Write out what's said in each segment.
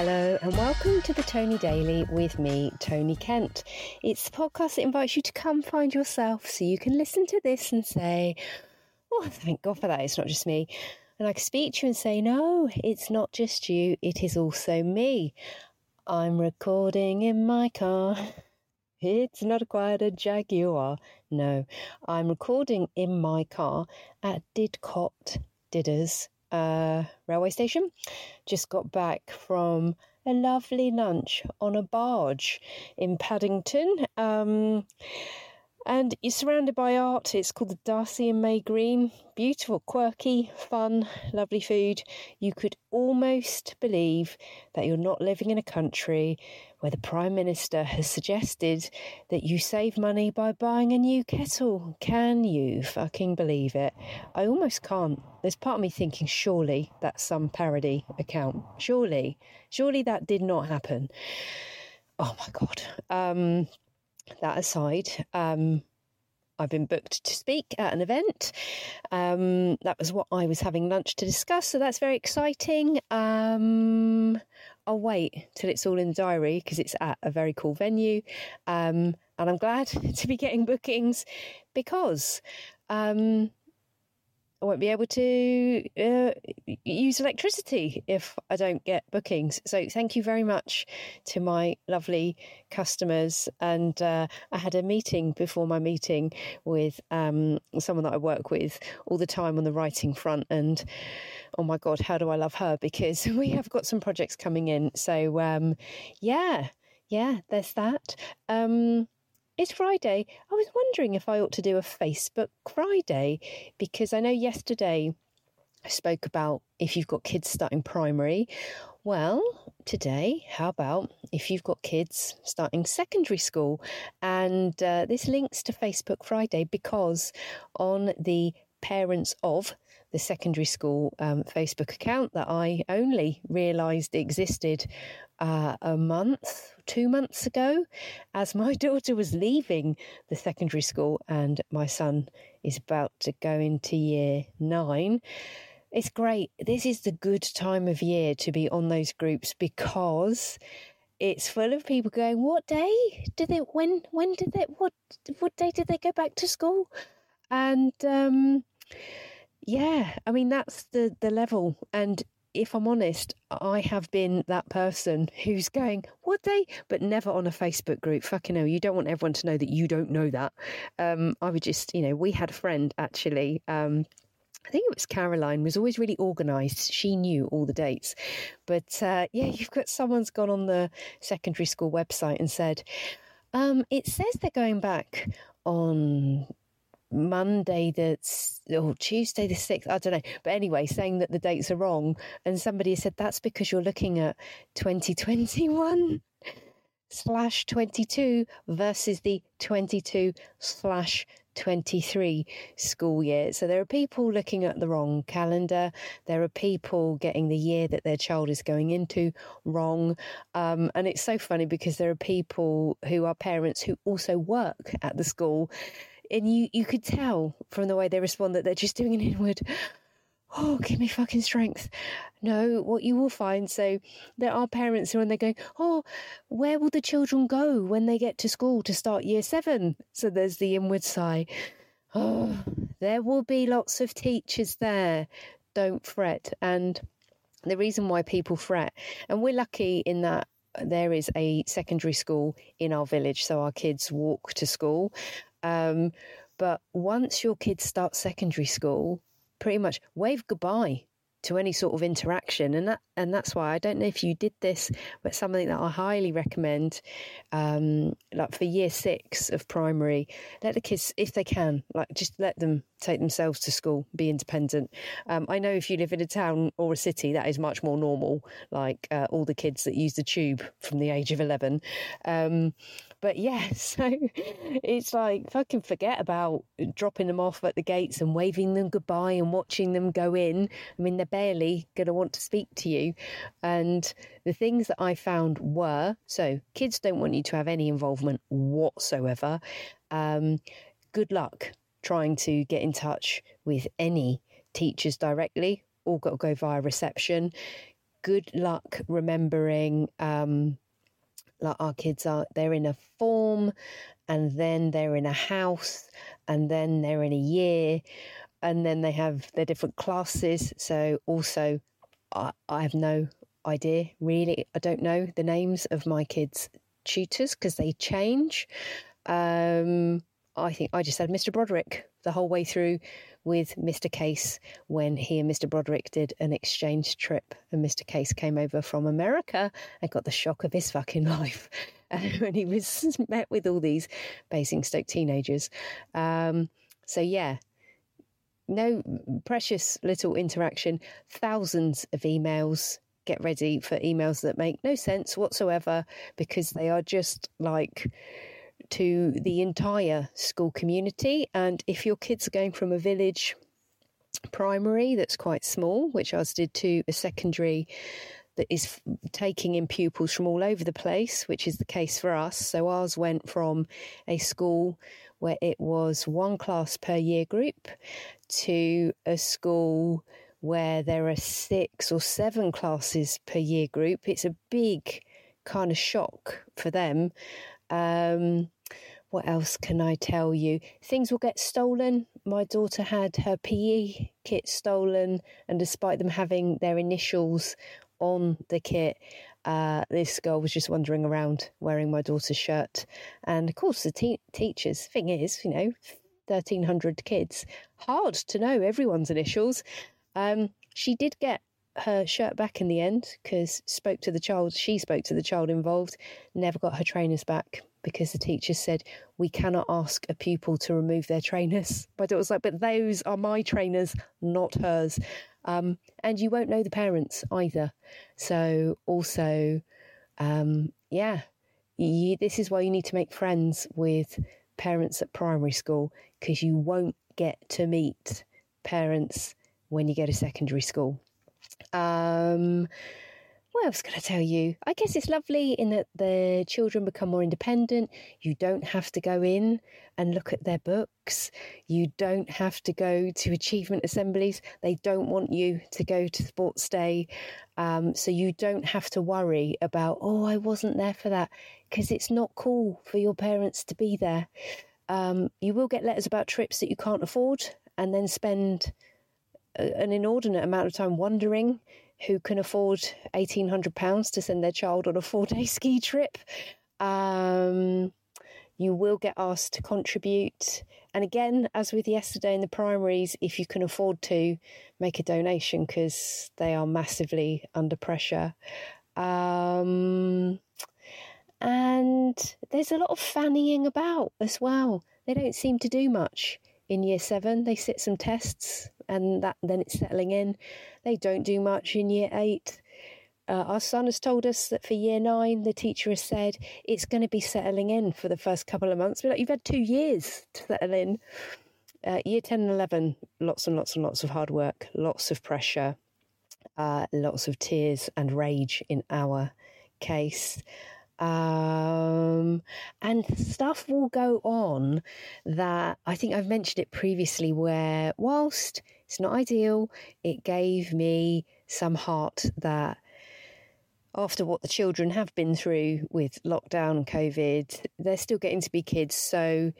Hello, and welcome to the Toni Daily with me, Toni Kent. It's the podcast that invites you to come find yourself so you can listen to this and say, Oh, thank God for that, it's not just me. And I can speak to you and say, No, it's not just you, it is also me. I'm recording in my car. It's not quite a Jaguar. No, I'm recording in my car at Didcot Didders uh, railway station. Just got back from a lovely lunch on a barge in Paddington. Um, and you're surrounded by art. It's called the Darcie and May Green. Beautiful, quirky, fun, lovely food. You could almost believe that you're not living in a country where the Prime Minister has suggested that you save money by buying a new kettle. Can you fucking believe it? I almost can't. There's part of me thinking, surely that's some parody account. Surely, surely that did not happen. Oh my God. Um, that aside, um, I've been booked to speak at an event. Um, that was what I was having lunch to discuss, so that's very exciting. Um, I'll wait till it's all in the diary because it's at a very cool venue. Um, and I'm glad to be getting bookings because um, I won't be able to uh, use electricity if I don't get bookings. So thank you very much to my lovely customers. And uh, I had a meeting before my meeting with um, someone that I work with all the time on the writing front. And oh my God, how do I love her? Because we have got some projects coming in. So um, yeah, yeah, there's that. Um, it's Friday. I was wondering if I ought to do a Facebook Friday because I know yesterday I spoke about if you've got kids starting primary. Well, today, how about if you've got kids starting secondary school? And uh, this links to Facebook Friday because on the parents of the secondary school um, Facebook account that I only realised existed uh, a month, two months ago, as my daughter was leaving the secondary school and my son is about to go into year nine. It's great. This is the good time of year to be on those groups because it's full of people going, "What day did they? When? When did they? What? What day did they go back to school?" And um, yeah, I mean that's the the level. And if I'm honest, I have been that person who's going, would they? but never on a Facebook group. Fucking hell, you don't want everyone to know that you don't know that. Um, I would just, you know, we had a friend actually. Um, I think it was Caroline was always really organised. She knew all the dates, but uh, yeah, you've got someone's gone on the secondary school website and said um, it says they're going back on Monday that's or Tuesday the 6th, I don't know. But anyway, saying that the dates are wrong. And somebody said that's because you're looking at 2021 slash 22 versus the 22 slash 23 school year. So there are people looking at the wrong calendar. There are people getting the year that their child is going into wrong. Um, and it's so funny because there are people who are parents who also work at the school and you you could tell from the way they respond that they're just doing an inward oh give me fucking strength. No what you will find so there are parents who when they're going oh where will the children go when they get to school to start year seven? So there's the inward sigh. Oh there will be lots of teachers there. Don't fret. And the reason why people fret and we're lucky in that there is a secondary school in our village so our kids walk to school um, but once your kids start secondary school, pretty much wave goodbye to any sort of interaction. And that and that's why I don't know if you did this but something that I highly recommend um, like for year 6 of primary let the kids if they can like just let them take themselves to school be independent. Um, I know if you live in a town or a city that is much more normal like uh, all the kids that use the tube from the age of 11 um, but yeah, so it's like fucking forget about dropping them off at the gates and waving them goodbye and watching them go in. I mean, they're barely going to want to speak to you. And the things that I found were so kids don't want you to have any involvement whatsoever. Um, good luck trying to get in touch with any teachers directly. All got to go via reception good luck remembering. Um, like our kids are, they're in a form, and then they're in a house, and then they're in a year, and then they have their different classes. So also, I, I have no idea really. I don't know the names of my kids' tutors because they change. Um, I think I just had Mr. Broderick the whole way through with Mr. Case when he and Mr. Broderick did an exchange trip. And Mr. Case came over from America and got the shock of his fucking life when he was met with all these Basingstoke teenagers. Um, so, yeah, no precious little interaction, thousands of emails. Get ready for emails that make no sense whatsoever because they are just like to the entire school community. And if your kids are going from a village primary that's quite small, which ours did to a secondary that is taking in pupils from all over the place, which is the case for us. So ours went from a school where it was one class per year group to a school where there are six or seven classes per year group. It's a big kind of shock for them. Um, what else can I tell you? Things will get stolen. My daughter had her PE kit stolen, and despite them having their initials on the kit, uh, this girl was just wandering around wearing my daughter's shirt. And of course, the te- teachers, thing is, you know, 1,300 kids, hard to know everyone's initials. Um, she did get her shirt back in the end because spoke to the child she spoke to the child involved never got her trainers back because the teacher said we cannot ask a pupil to remove their trainers. My daughter was like but those are my trainers not hers. Um, and you won't know the parents either. So also um, yeah you, this is why you need to make friends with parents at primary school because you won't get to meet parents when you go to secondary school. Um, what else can I tell you? I guess it's lovely in that the children become more independent. You don't have to go in and look at their books. You don't have to go to achievement assemblies. They don't want you to go to sports day. Um, so you don't have to worry about, oh, I wasn't there for that, because it's not cool for your parents to be there. Um, you will get letters about trips that you can't afford and then spend an inordinate amount of time wondering who can afford £1,800 to send their child on a four day ski trip. Um, you will get asked to contribute. And again, as with yesterday in the primaries, if you can afford to, make a donation because they are massively under pressure. Um, and there's a lot of fannying about as well. They don't seem to do much in year seven. They sit some tests and that then it's settling in. They don't do much in year eight. Uh, our son has told us that for year nine, the teacher has said it's going to be settling in for the first couple of months. But like, you've had two years to settle in. Uh, year 10 and 11, lots and lots and lots of hard work, lots of pressure, uh, lots of tears and rage in our case. Um, and stuff will go on that I think I've mentioned it previously, where whilst it's not ideal, it gave me some heart that after what the children have been through with lockdown and COVID, they're still getting to be kids. So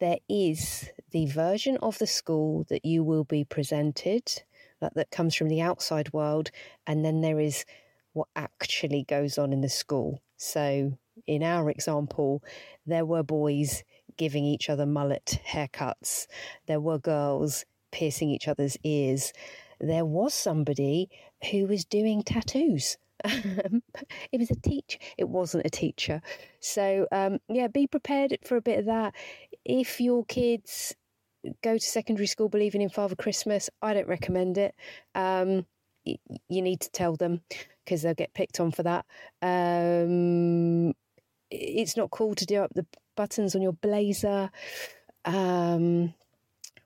there is the version of the school that you will be presented that, that comes from the outside world, and then there is what actually goes on in the school. So, in our example, there were boys giving each other mullet haircuts, there were girls piercing each other's ears. There was somebody who was doing tattoos. it was a teacher. It wasn't a teacher. So, um, yeah, be prepared for a bit of that. If your kids go to secondary school believing in Father Christmas, I don't recommend it. Um, you need to tell them because they'll get picked on for that. Um, it's not cool to do up the buttons on your blazer. Um,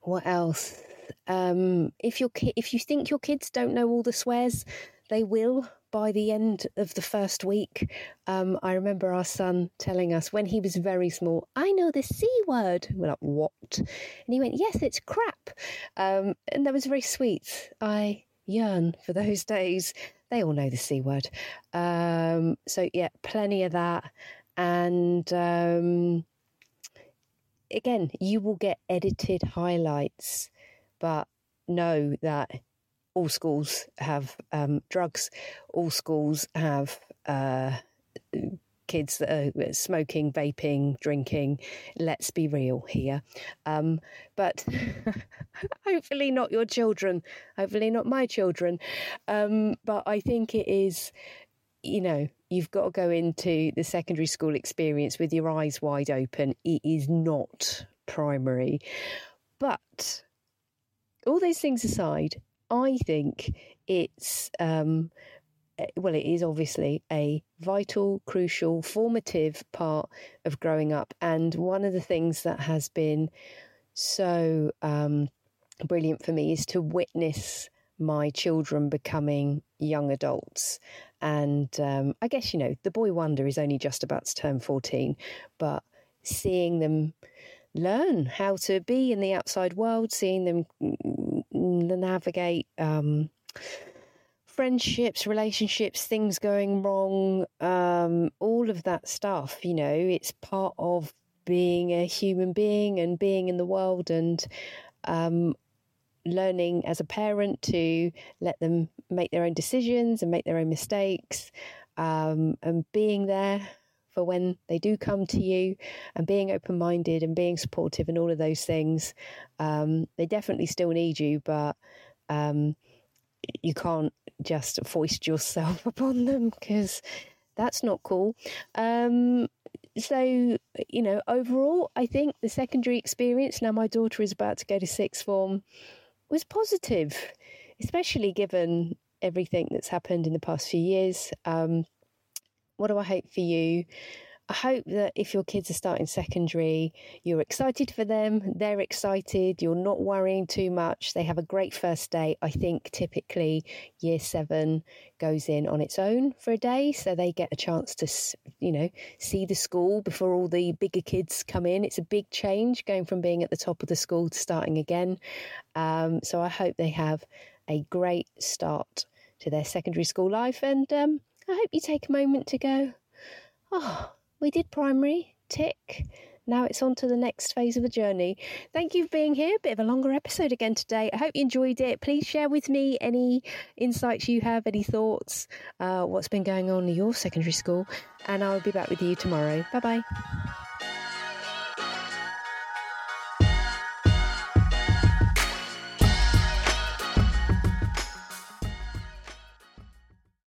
what else? Um, if your ki- if you think your kids don't know all the swears, they will by the end of the first week. Um, I remember our son telling us when he was very small, I know the C word. We're like, what? And he went, yes, it's crap. Um, and that was very sweet. I yearn for those days. They all know the C word. Um, so, yeah, plenty of that. And um, again, you will get edited highlights, but know that all schools have um, drugs, all schools have uh, kids that are smoking, vaping, drinking. Let's be real here. Um, but hopefully not your children, hopefully not my children. Um, but I think it is, you know, you've got to go into the secondary school experience with your eyes wide open. It is not primary. But all those things aside, I think it's um, well, it is obviously a vital, crucial, formative part of growing up, and one of the things that has been so um, brilliant for me is to witness my children becoming young adults. And um, I guess, you know, the boy wonder is only just about to turn 14, but seeing them learn how to be in the outside world, seeing them navigate um, friendships, relationships, things going wrong, um, all of that stuff. You know, it's part of being a human being and being in the world and um, learning as a parent to let them make their own decisions and make their own mistakes um, and being there for when they do come to you and being open minded and being supportive and all of those things. Um, they definitely still need you, but um, you can't just foist yourself upon them because that's not cool. Um, so, you know, overall, I think the secondary experience, now my daughter is about to go to sixth form, was positive, especially given everything that's happened in the past few years. Um, what do I hope for you? I hope that if your kids are starting secondary, you're excited for them, they're excited, you're not worrying too much, they have a great first day. I think typically year seven goes in on its own for a day, so they get a chance to, you know, see the school before all the bigger kids come in. It's a big change going from being at the top of the school to starting again. Um, so I hope they have a great start to their secondary school life and um, I hope you take a moment to go, oh, we did primary, tick. Now it's on to the next phase of the journey. Thank you for being here. Bit of a longer episode again today. I hope you enjoyed it. Please share with me any insights you have, any thoughts, uh, what's been going on in your secondary school, and I'll be back with you tomorrow. Bye bye.